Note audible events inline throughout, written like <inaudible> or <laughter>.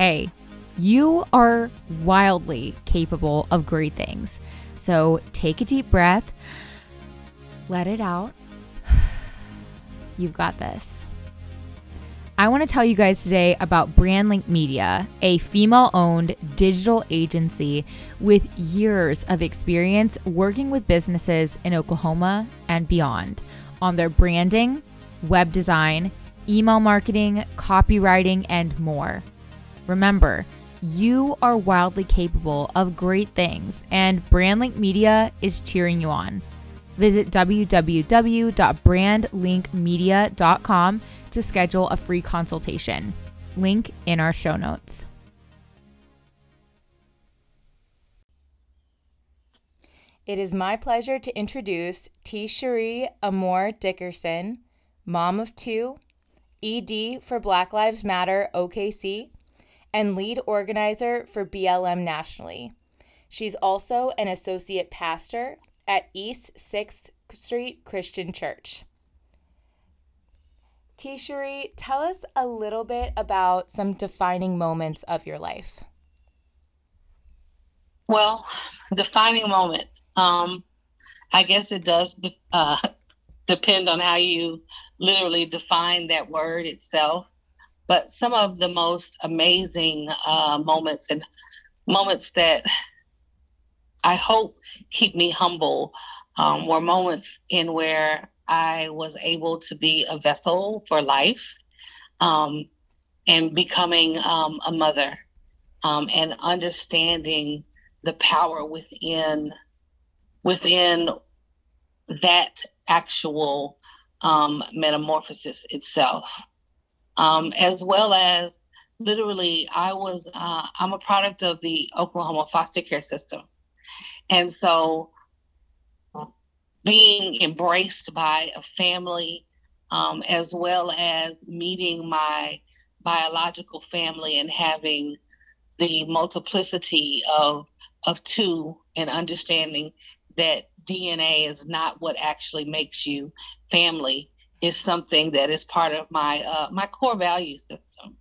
hey, you are wildly capable of great things. So take a deep breath, let it out. <sighs> You've got this. I want to tell you guys today about Brandlink Media, a female owned digital agency with years of experience working with businesses in Oklahoma and beyond on their branding, web design, email marketing, copywriting, and more. Remember, you are wildly capable of great things, and Brandlink Media is cheering you on. Visit www.brandlinkmedia.com to schedule a free consultation. Link in our show notes. It is my pleasure to introduce T. Sheri Amore Dickerson, mom of two, ED for Black Lives Matter OKC, and lead organizer for BLM nationally. She's also an associate pastor at East 6th Street Christian Church. T. Sheri, tell us a little bit about some defining moments of your life. Well, defining moments. Um, I guess it does uh, <laughs> depend on how you literally define that word itself. But some of the most amazing uh, moments and moments that I hope keep me humble um, were moments in where I was able to be a vessel for life um, and becoming um, a mother um, and understanding the power within within that actual um, metamorphosis itself, um, as well as literally, I was uh, I'm a product of the Oklahoma foster care system, and so being embraced by a family, um, as well as meeting my biological family and having the multiplicity of of two and understanding that DNA is not what actually makes you family is something that is part of my uh, my core value system.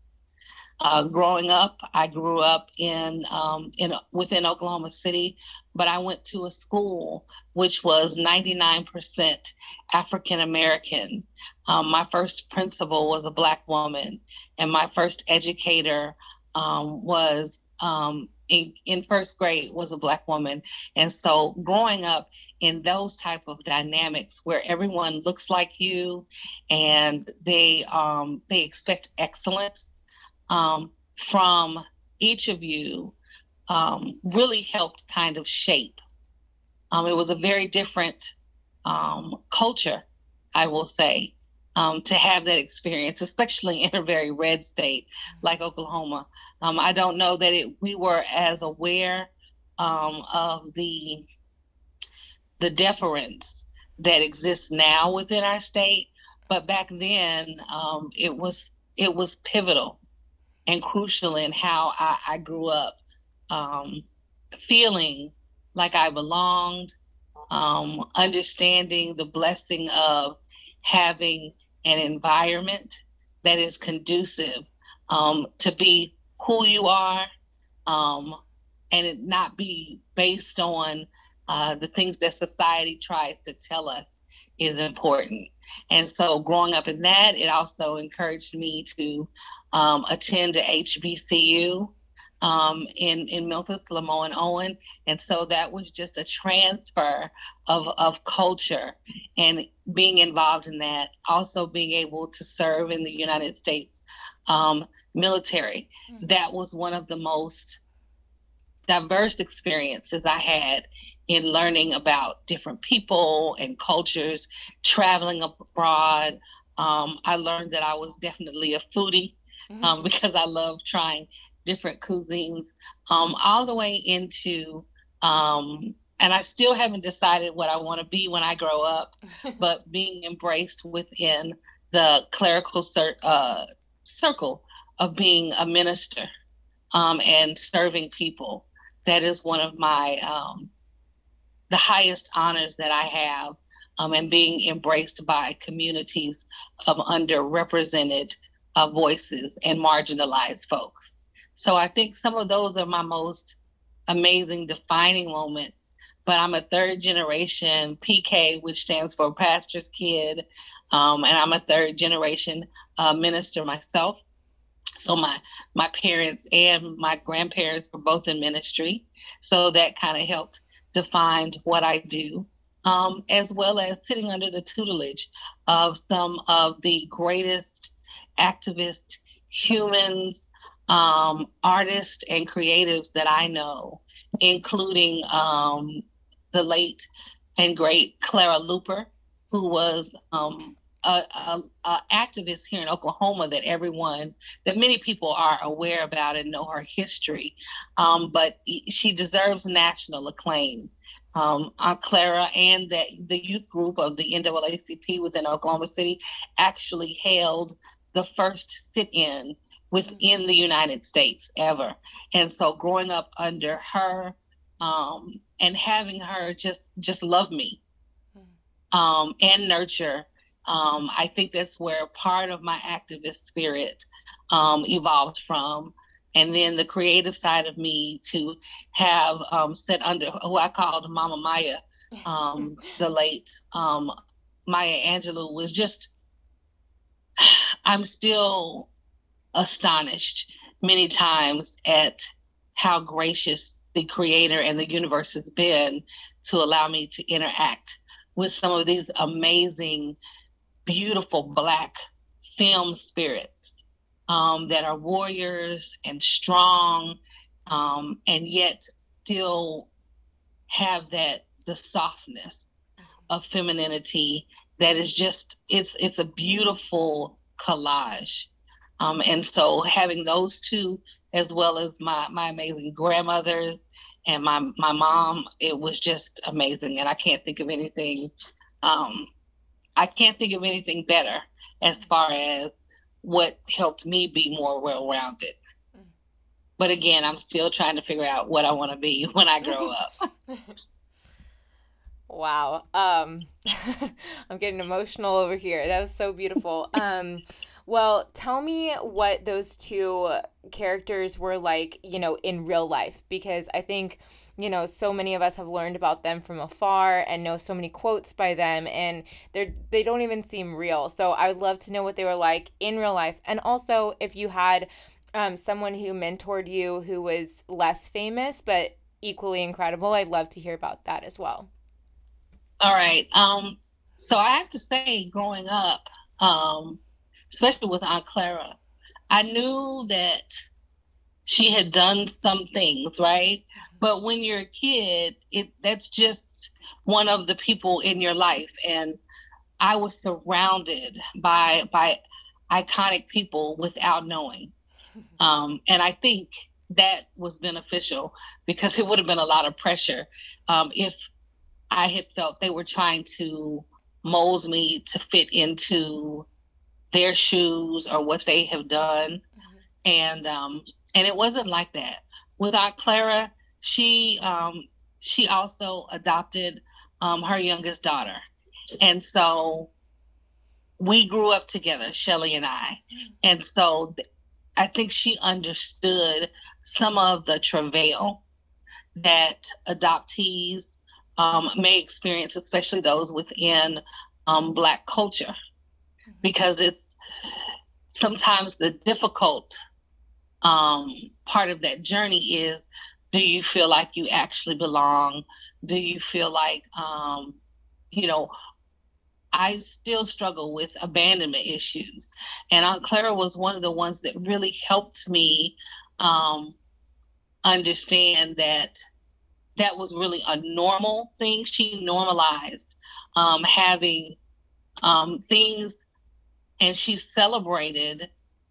Uh, growing up, I grew up in um, in within Oklahoma City, but I went to a school which was 99% African American. Um, my first principal was a black woman, and my first educator um, was um, in, in first grade was a black woman. And so growing up in those type of dynamics where everyone looks like you and they um, they expect excellence um, from each of you um, really helped kind of shape. Um, it was a very different um, culture i will say um, to have that experience, especially in a very red state like Oklahoma. Um, I don't know that it, we were as aware um, of the the deference that exists now within our state, but back then um, it was it was pivotal and crucial in how I, I grew up, um, feeling like I belonged, um, understanding the blessing of having an environment that is conducive um, to be who you are um, and it not be based on uh, the things that society tries to tell us is important. And so, growing up in that, it also encouraged me to um, attend a HBCU um, in in Memphis, LeMoyne-Owen, and so that was just a transfer of of culture and being involved in that. Also being able to serve in the United States um, military. Mm-hmm. That was one of the most diverse experiences I had in learning about different people and cultures, traveling abroad. Um, I learned that I was definitely a foodie um, mm-hmm. <laughs> because I love trying different cuisines, um, all the way into, um, and I still haven't decided what I want to be when I grow up, <laughs> but being embraced within the clerical cir- uh, circle of being a minister um, and serving people. That is one of my um, the highest honors that I have, um, and being embraced by communities of underrepresented uh, voices and marginalized folks. So I think some of those are my most amazing defining moments. But I'm a third generation PK, which stands for pastor's kid. Um, and I'm a third generation uh, minister myself. So my my parents and my grandparents were both in ministry, so that kind of helped define what I do, um, as well as sitting under the tutelage of some of the greatest activists, humans, um, artists, and creatives that I know, including um, the late and great Clara Luper, who was um, a, a, a, activist here in Oklahoma that everyone, that many people are aware about and know her history, um, but she deserves national acclaim. Um, Aunt Clara and that the youth group of the NAACP within Oklahoma City actually held the first sit-in within the United States ever, and so growing up under her um, and having her just just love me um, and nurture um, I think that's where part of my activist spirit um, evolved from. And then the creative side of me to have um, set under who I called Mama Maya, um, the <laughs> late um, Maya Angelou, was just, <sighs> I'm still astonished many times at how gracious the creator and the universe has been to allow me to interact with some of these amazing beautiful black femme spirits um, that are warriors and strong um, and yet still have that the softness of femininity that is just it's it's a beautiful collage um, and so having those two as well as my my amazing grandmothers and my my mom it was just amazing and i can't think of anything um, I can't think of anything better as far as what helped me be more well rounded. But again, I'm still trying to figure out what I want to be <laughs> when I grow up. <laughs> wow. Um, <laughs> I'm getting emotional over here. That was so beautiful. Um, well, tell me what those two characters were like, you know, in real life, because I think you know so many of us have learned about them from afar and know so many quotes by them and they're they don't even seem real. So i would love to know what they were like in real life. And also if you had um, someone who mentored you who was less famous but equally incredible i'd love to hear about that as well. All right um so i have to say growing up um especially with aunt clara i knew that she had done some things right but when you're a kid, it that's just one of the people in your life. And I was surrounded by by iconic people without knowing. <laughs> Um, and I think that was beneficial because it would have been a lot of pressure um, if I had felt they were trying to mold me to fit into their shoes or what they have done. Mm-hmm. And um, and it wasn't like that. With Aunt Clara, she um, she also adopted um, her youngest daughter, and so we grew up together, Shelly and I, and so th- I think she understood some of the travail that adoptees um, may experience, especially those within um, Black culture, because it's sometimes the difficult um, part of that journey is do you feel like you actually belong? Do you feel like um, you know i still struggle with abandonment issues. And aunt clara was one of the ones that really helped me um, understand that that was really a normal thing. She normalized um, having um, things and she celebrated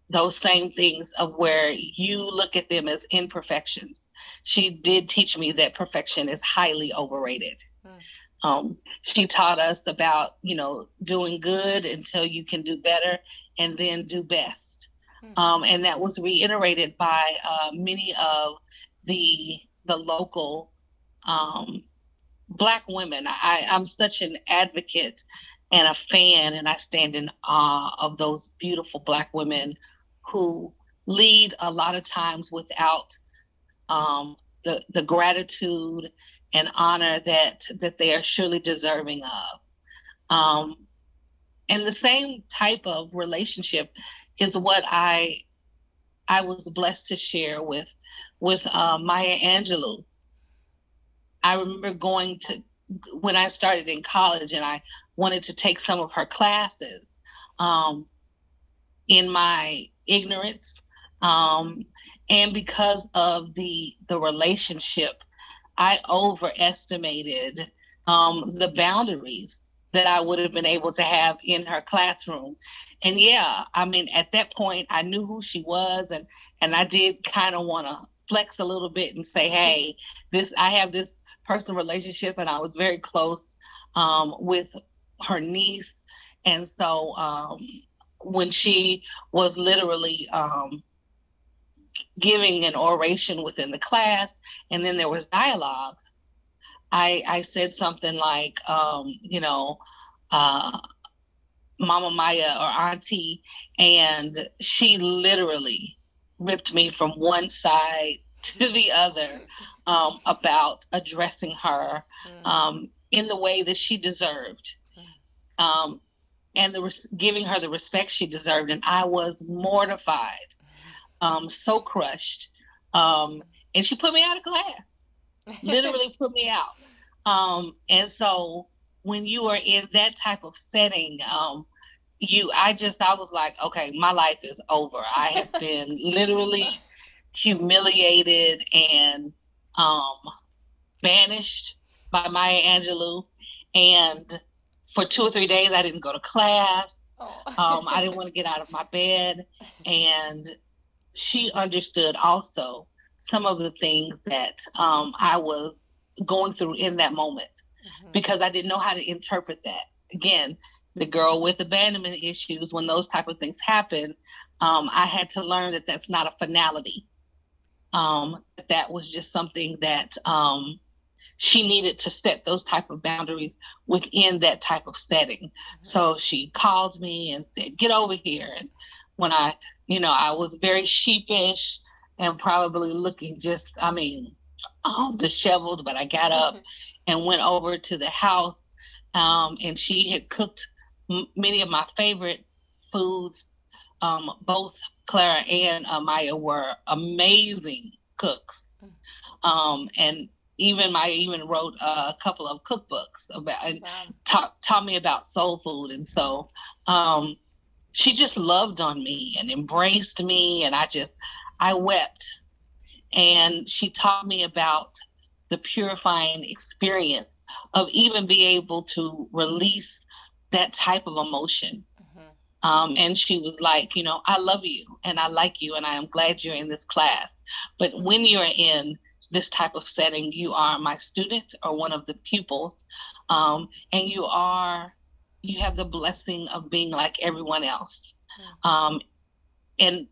those same things of where you look at them as imperfections. She did teach me that perfection is highly overrated. Mm. Um, she taught us about, you know, doing good until you can do better and then do best. Mm. Um, and that was reiterated by uh, many of the the local um, black women. I, I'm such an advocate and a fan, and I stand in awe of those beautiful black women who lead a lot of times without um, the the gratitude and honor that that they are surely deserving of. Um, and the same type of relationship is what I I was blessed to share with with uh, Maya Angelou. I remember going to when I started in college and I wanted to take some of her classes. Um, in my ignorance, um, and because of the the relationship, I overestimated um, the boundaries that I would have been able to have in her classroom. And yeah, I mean, at that point, I knew who she was, and and I did kind of want to flex a little bit and say, hey, this I have this personal relationship, and I was very close um, with her niece, and so um, when she was literally um, giving an oration within the class, and then there was dialogue. I I said something like, um, you know, uh, Mama Maya or Auntie, and she literally ripped me from one side to the other um, about addressing her mm. um, in the way that she deserved. Mm. Um, and the res- giving her the respect she deserved. And I was mortified, um, so crushed. Um, and she put me out of class, literally <laughs> put me out. Um, and so when you are in that type of setting, um, you, I just, I was like, okay, my life is over. I have <laughs> been literally humiliated and um, banished by Maya Angelou. And for two or three days, I didn't go to class. Oh. um, I didn't <laughs> want to get out of my bed. And she understood also some of the things that um, I was going through in that moment mm-hmm. because I didn't know how to interpret that. Again, the girl with abandonment issues, when those type of things happen, um, I had to learn that that's not a finality. Um, that was just something that um, she needed to set those type of boundaries within that type of setting. Mm-hmm. So she called me and said, "Get over here." And when I, you know, I was very sheepish and probably looking just, I mean, all disheveled, but I got up <laughs> and went over to the house. Um, and she had cooked m- many of my favorite foods. Um, both Clara and uh, Maya were amazing cooks. Um, and even Maya even wrote a couple of cookbooks about and wow. taught taught me about soul food, and so um, she just loved on me and embraced me, and I just I wept, and she taught me about the purifying experience of even be able to release that type of emotion. Um, and she was like, you know, I love you and I like you and I am glad you're in this class. But when you're in this type of setting, you are my student or one of the pupils, um, and you are you have the blessing of being like everyone else. Um, and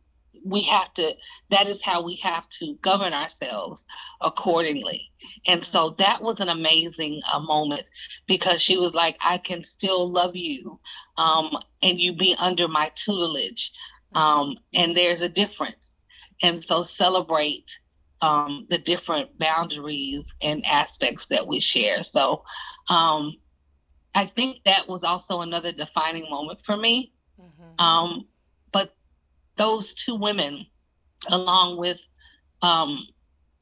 we have to that is how we have to govern ourselves accordingly and so that was an amazing uh, moment because she was like i can still love you um, and you be under my tutelage um, and there's a difference and so celebrate um, the different boundaries and aspects that we share. So um, I think that was also another defining moment for me. Mm-hmm. Those two women, along with um,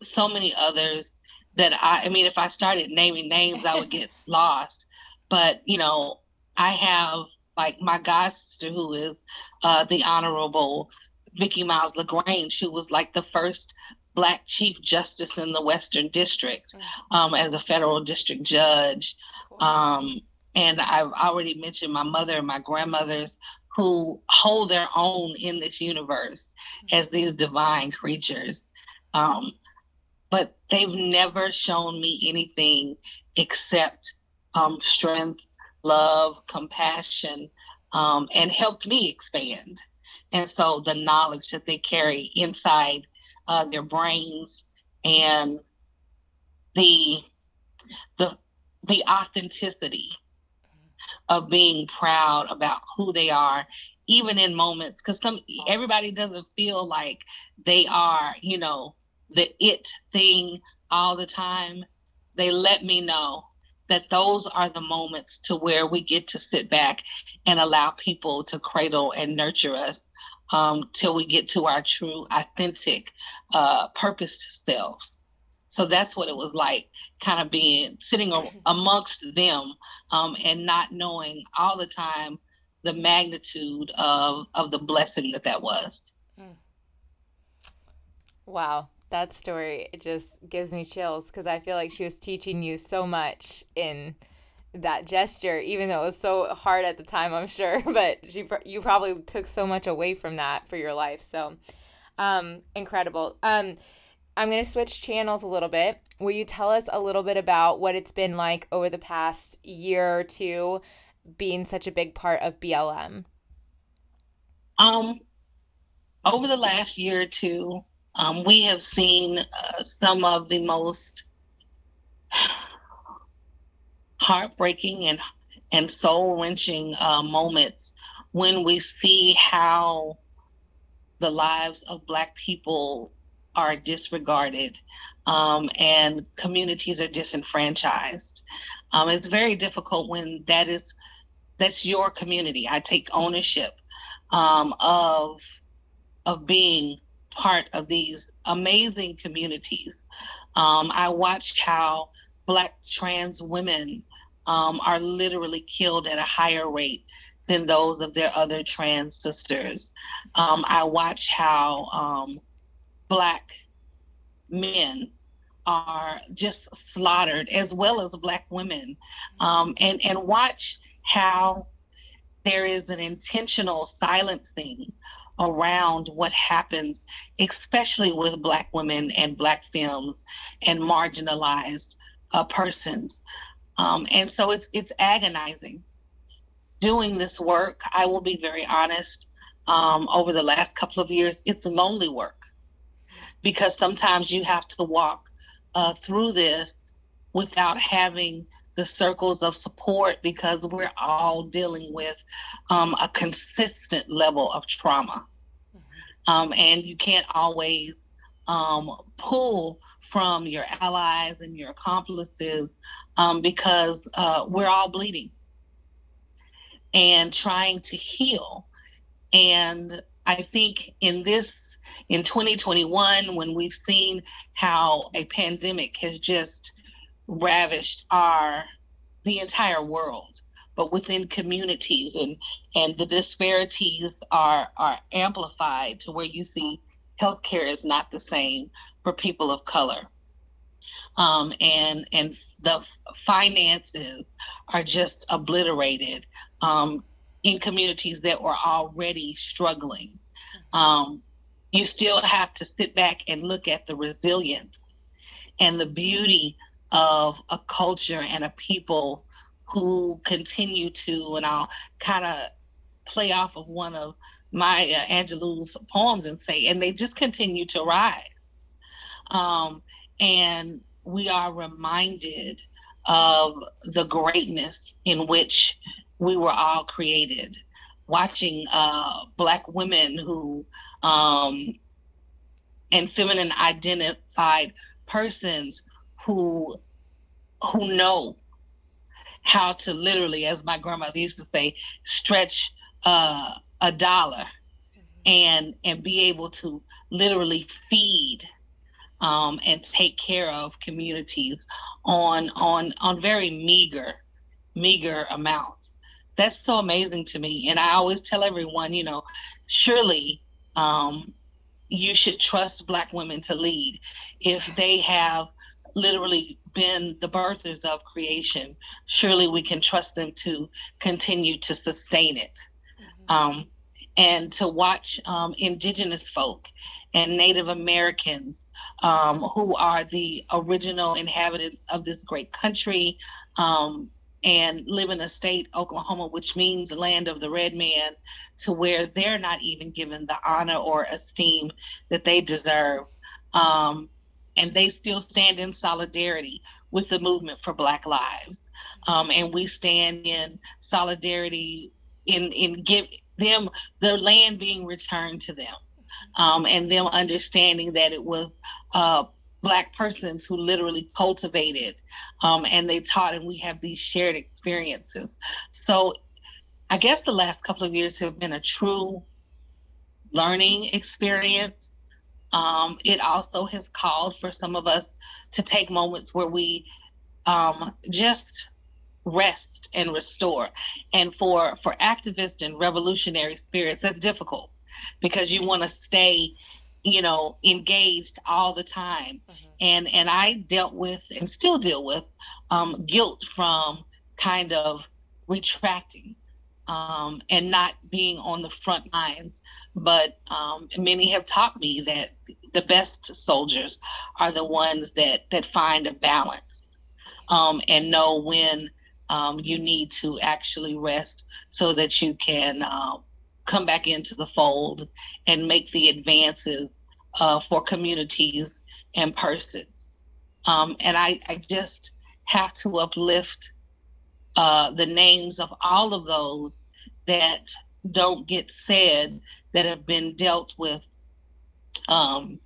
so many others that I, I mean, if I started naming names, I would get <laughs> lost. But, you know, I have like my god sister who is uh, the Honorable Vicki Miles LaGrange, who was like the first black chief justice in the Western District mm. um, as a federal district judge. Um, and I've already mentioned my mother and my grandmothers who hold their own in this universe as these divine creatures. Um, but they've never shown me anything except um, strength, love, compassion, um, and helped me expand. And so the knowledge that they carry inside uh, their brains and the the the authenticity of being proud about who they are even in moments because some everybody doesn't feel like they are you know the it thing all the time. They let me know that those are the moments to where we get to sit back and allow people to cradle and nurture us um, till we get to our true authentic uh, purposed selves so that's what it was like kind of being sitting <laughs> amongst them um, and not knowing all the time the magnitude of of the blessing that that was. Hmm. Wow, that story it just gives me chills because I feel like she was teaching you so much in that gesture, even though it was so hard at the time, I'm sure. <laughs> But she, you probably took so much away from that for your life. So, um, incredible. Um, I'm going to switch channels a little bit. Will you tell us a little bit about what it's been like over the past year or two being such a big part of BLM? Um, over the last year or two, um, we have seen uh, some of the most heartbreaking and and soul wrenching uh, moments when we see how the lives of Black people are disregarded um, and communities are disenfranchised. Um, it's very difficult when that is that's your community. I take ownership um, of of being part of these amazing communities. Um, I watched how Black trans women um, are literally killed at a higher rate than those of their other trans sisters. Um, I watch how Black men are just slaughtered, as well as Black women, um, and and watch how there is an intentional silencing around what happens, especially with Black women and Black femmes and marginalized uh, persons. Um, and so it's it's agonizing. Doing this work, I will be very honest. Um, over the last couple of years, it's lonely work because sometimes you have to walk uh, through this without having the circles of support because we're all dealing with um, a consistent level of trauma. Mm-hmm. Um, and you can't always um, pull from your allies and your accomplices um, because uh, we're all bleeding and trying to heal. And I think in this, in 2021, when we've seen how a pandemic has just ravished our the entire world but within communities and and the disparities are are amplified to where you see healthcare is not the same for people of color. Um, and and the finances are just obliterated um, in communities that were already struggling. Um, you still have to sit back and look at the resilience and the beauty of a culture and a people who continue to, and I'll kind of play off of one of my uh, Angelou's poems and say, and they just continue to rise. Um, and we are reminded of the greatness in which we were all created. Watching uh, Black women who, um, and feminine identified persons who who know how to literally, as my grandmother used to say, stretch uh, a dollar and and be able to literally feed um, and take care of communities on on on very meager meager amounts. That's so amazing to me, and I always tell everyone, you know, surely um, you should trust Black women to lead if they have literally been the birthers of creation, surely we can trust them to continue to sustain it. Mm-hmm. Um, and to watch um, indigenous folk and Native Americans um, who are the original inhabitants of this great country um, and live in a state, Oklahoma, which means land of the red man, to where they're not even given the honor or esteem that they deserve. Um, and they still stand in solidarity with the movement for Black Lives. Um, and we stand in solidarity in in give them the land being returned to them, um, and them understanding that it was uh, black persons who literally cultivated um, and they taught and we have these shared experiences. So i guess the last couple of years have been a true learning experience. Um, it also has called for some of us to take moments where we um, just rest and restore. And for for activists and revolutionary spirits that's difficult because you want to stay you know engaged all the time mm-hmm. and and i dealt with and still deal with um, guilt from kind of retracting um, and not being on the front lines but um, many have taught me that the best soldiers are the ones that that find a balance um, and know when um, you need to actually rest so that you can uh, come back into the fold and make the advances uh, for communities and persons. Um, and I, I, just have to uplift uh, the names of all of those that don't get said that have been dealt with um,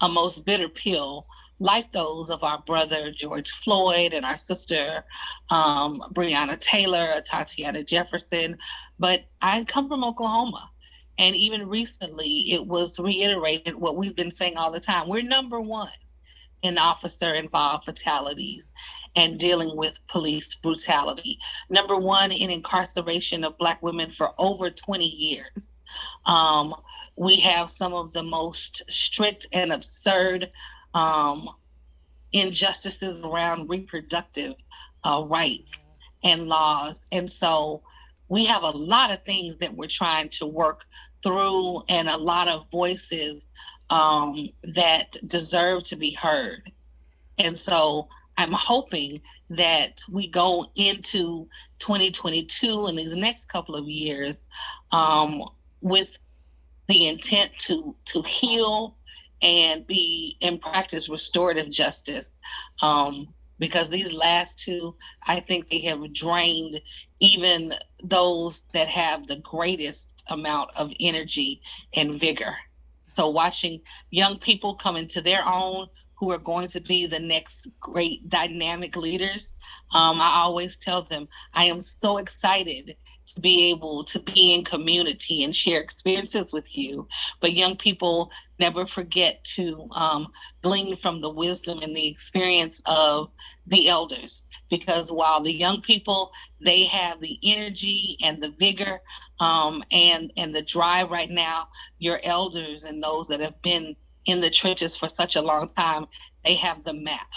a most bitter pill like those of our brother George Floyd and our sister um, Breonna Taylor, Tatiana Jefferson. But I come from Oklahoma. And even recently, it was reiterated what we've been saying all the time. We're number one in officer involved fatalities and dealing with police brutality. Number one in incarceration of Black women for over 20 years. Um, we have some of the most strict and absurd um, injustices around reproductive uh, rights and laws. And so we have a lot of things that we're trying to work through and a lot of voices um, that deserve to be heard. And so I'm hoping that we go into 2022 and these next couple of years um, with the intent to to heal and be in practice restorative justice. Um, because these last two, I think they have drained even those that have the greatest amount of energy and vigor. So, watching young people come into their own who are going to be the next great dynamic leaders, um, I always tell them, I am so excited to be able to be in community and share experiences with you. But young people never forget to um, glean from the wisdom and the experience of the elders. Because while the young people, they have the energy and the vigor um, and and the drive right now, your elders and those that have been in the trenches for such a long time, they have the map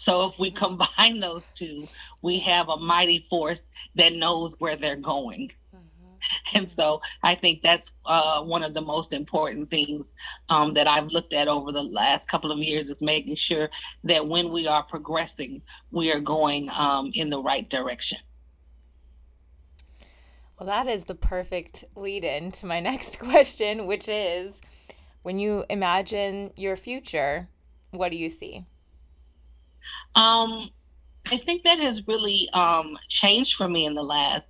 so if we combine those two, we have a mighty force that knows where they're going. Mm-hmm. And so I think that's uh, one of the most important things um, that I've looked at over the last couple of years is making sure that when we are progressing, we are going um, in the right direction. Well, that is the perfect lead in to my <laughs> next question, which is when you imagine your future, what do you see? Um, I think that has really um, changed for me in the last,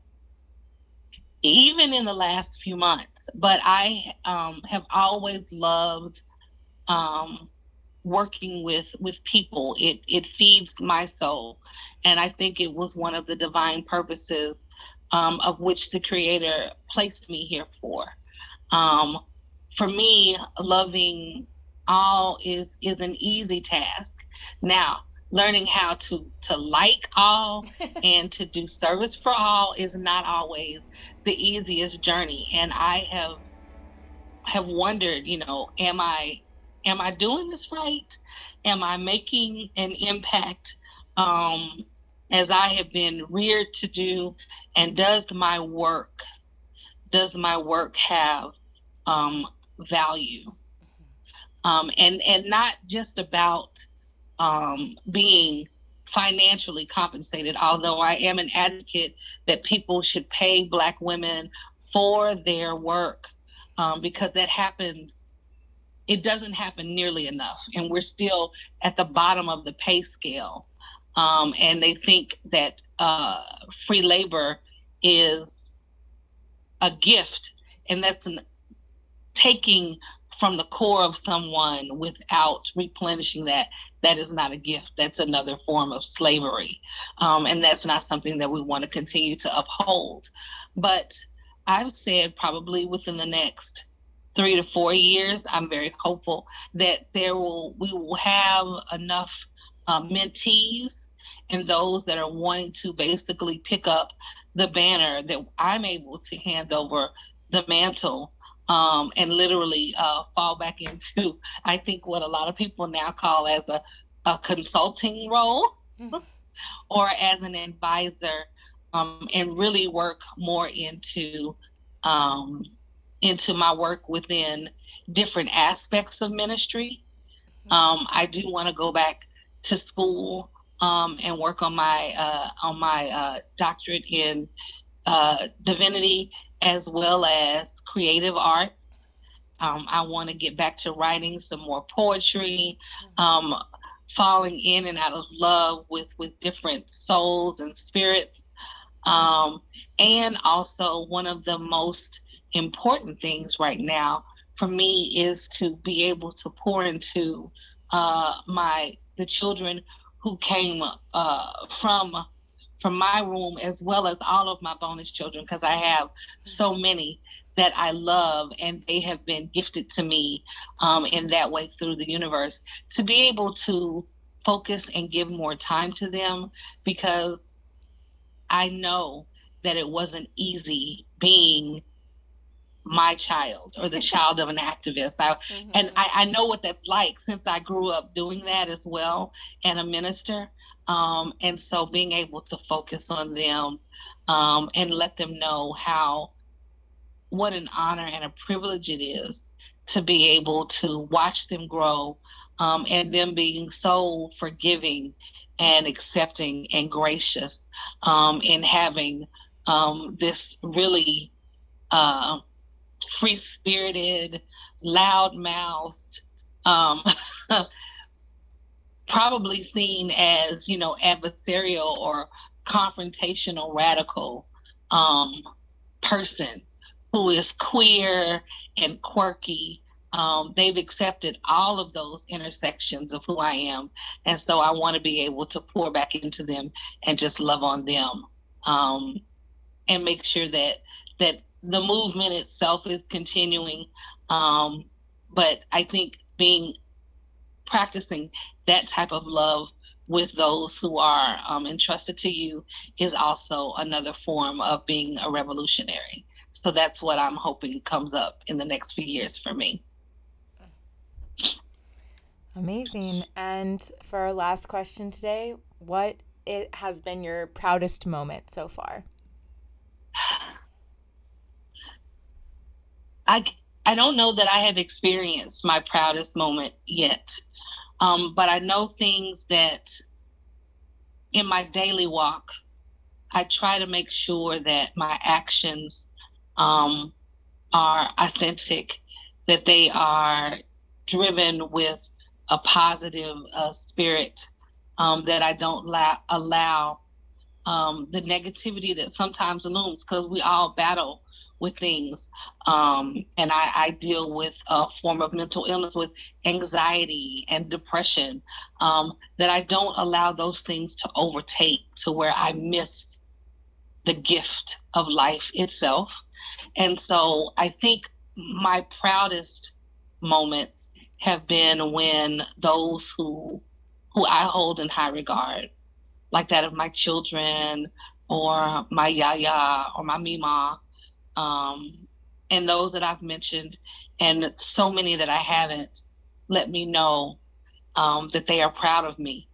even in the last few months. But I um, have always loved um, working with with people. It it feeds my soul, and I think it was one of the divine purposes um, of which the Creator placed me here for. Um, for me, loving all is is an easy task. Now, learning how to to like all <laughs> and to do service for all is not always the easiest journey. And i have have wondered you know am i am i doing this right? Am i making an impact um as i have been reared to do? And does my work does my work have um value? Mm-hmm. um and and not just about um, being financially compensated, although I am an advocate that people should pay Black women for their work um, because that happens. It doesn't happen nearly enough, and we're still at the bottom of the pay scale. Um, and they think that uh, free labor is a gift, and that's an, taking from the core of someone without replenishing that that is not a gift. That's another form of slavery. Um, and that's not something that we want to continue to uphold. But i've said probably within the next three to four years i'm very hopeful that there will we will have enough um, mentees and those that are wanting to basically pick up the banner that i'm able to hand over the mantle um, and literally uh, fall back into, I think, what a lot of people now call as a, a consulting role mm-hmm. or as an advisor, um, and really work more into um, into my work within different aspects of ministry. Mm-hmm. Um, I do want to go back to school um, and work on my uh, on my uh, doctorate in uh, divinity as well as creative arts. Um, I want to get back to writing some more poetry, um, falling in and out of love with with different souls and spirits, um, and also one of the most important things right now for me is to be able to pour into uh, my the children who came uh, from from my room as well as all of my bonus children because I have so many that I love and they have been gifted to me um, in that way through the universe to be able to focus and give more time to them because I know that it wasn't easy being my child or the <laughs> child of an activist. I, mm-hmm. And I, I know what that's like since I grew up doing that as well and a minister. Um, and so being able to focus on them um, and let them know how, what an honor and a privilege it is to be able to watch them grow um, and them being so forgiving and accepting and gracious um, in having um, this really uh, free spirited, loud mouthed, um, <laughs> probably seen as you know adversarial or confrontational radical um, person who is queer and quirky. Um, they've accepted all of those intersections of who i am. And so i want to be able to pour back into them and just love on them um, and make sure that that the movement itself is continuing. Um, but i think being practicing that type of love with those who are um, entrusted to you is also another form of being a revolutionary. So that's what I'm hoping comes up in the next few years for me. Amazing. And for our last question today, what it has been your proudest moment so far? I I don't know that I have experienced my proudest moment yet. Um, but I know things that in my daily walk, I try to make sure that my actions um, are authentic, that they are driven with a positive uh, spirit, um, that I don't la- allow um, the negativity that sometimes looms because we all battle with things. Um, and I, I, deal with a form of mental illness with anxiety and depression, um, that I don't allow those things to overtake to where I miss the gift of life itself. And so I think my proudest moments have been when those who who I hold in high regard, like that of my children or my yaya or my mima, um, and those that I've mentioned, and so many that I haven't, let me know um, that they are proud of me.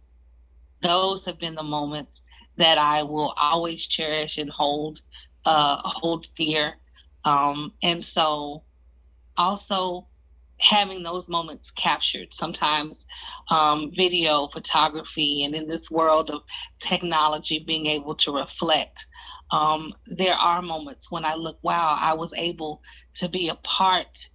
Those have been the moments that I will always cherish and hold uh, hold dear. Um, and so, also having those moments captured sometimes um, video photography and in this world of technology being able to reflect um, there are moments when I look, wow, I was able to be a part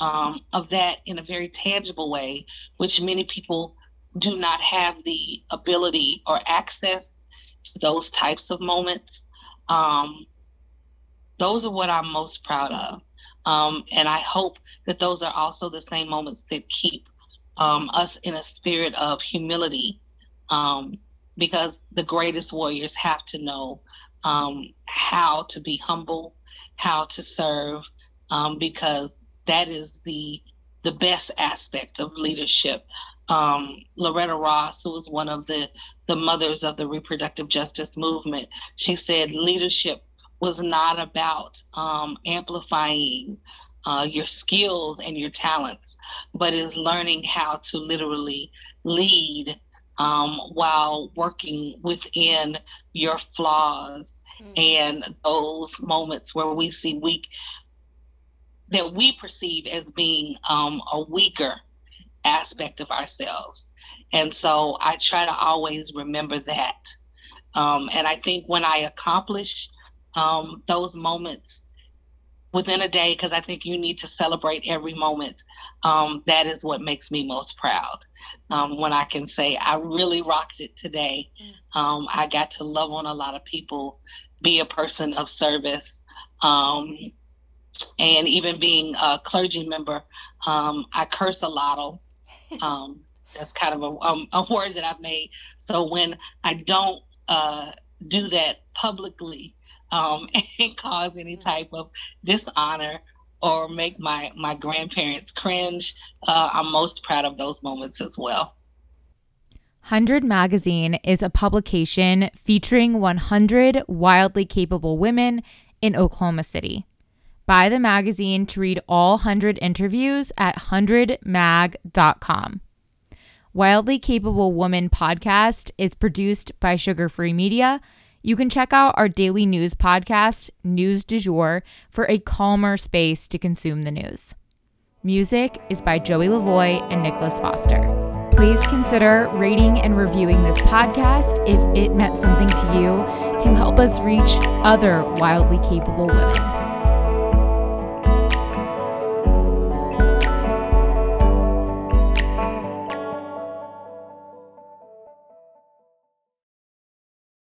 um, of that in a very tangible way, which many people do not have the ability or access to those types of moments. Um, those are what I'm most proud of. Um, and I hope that those are also the same moments that keep um, us in a spirit of humility um, because the greatest warriors have to know um, how to be humble, how to serve, um, because that is the the best aspect of leadership. Um, Loretta Ross, who was one of the the mothers of the reproductive justice movement, she said leadership was not about um, amplifying uh, your skills and your talents, but is learning how to literally lead um, while working within your flaws mm. and those moments where we see weak that we perceive as being um, a weaker aspect of ourselves. And so I try to always remember that. Um, and I think when I accomplish um, those moments within a day, because I think you need to celebrate every moment, um, that is what makes me most proud. Um, when I can say, I really rocked it today. Um, I got to love on a lot of people, be a person of service. Um, and even being a clergy member, um, I curse a lot. <laughs> Um, that's kind of a, um, a word that I've made. So when I don't uh, do that publicly um, <laughs> and cause any type of dishonor or make my my grandparents cringe, uh, I'm most proud of those moments as well. 100 Magazine is a publication featuring 100 wildly capable women in Oklahoma City. Buy the magazine to read all 100 interviews at 100mag.com. Wildly Capable Woman podcast is produced by Sugar Free Media. You can check out our daily news podcast, News du Jour, for a calmer space to consume the news. Music is by Joey LoVoi and Nicholas Foster. Please consider rating and reviewing this podcast if it meant something to you to help us reach other wildly capable women.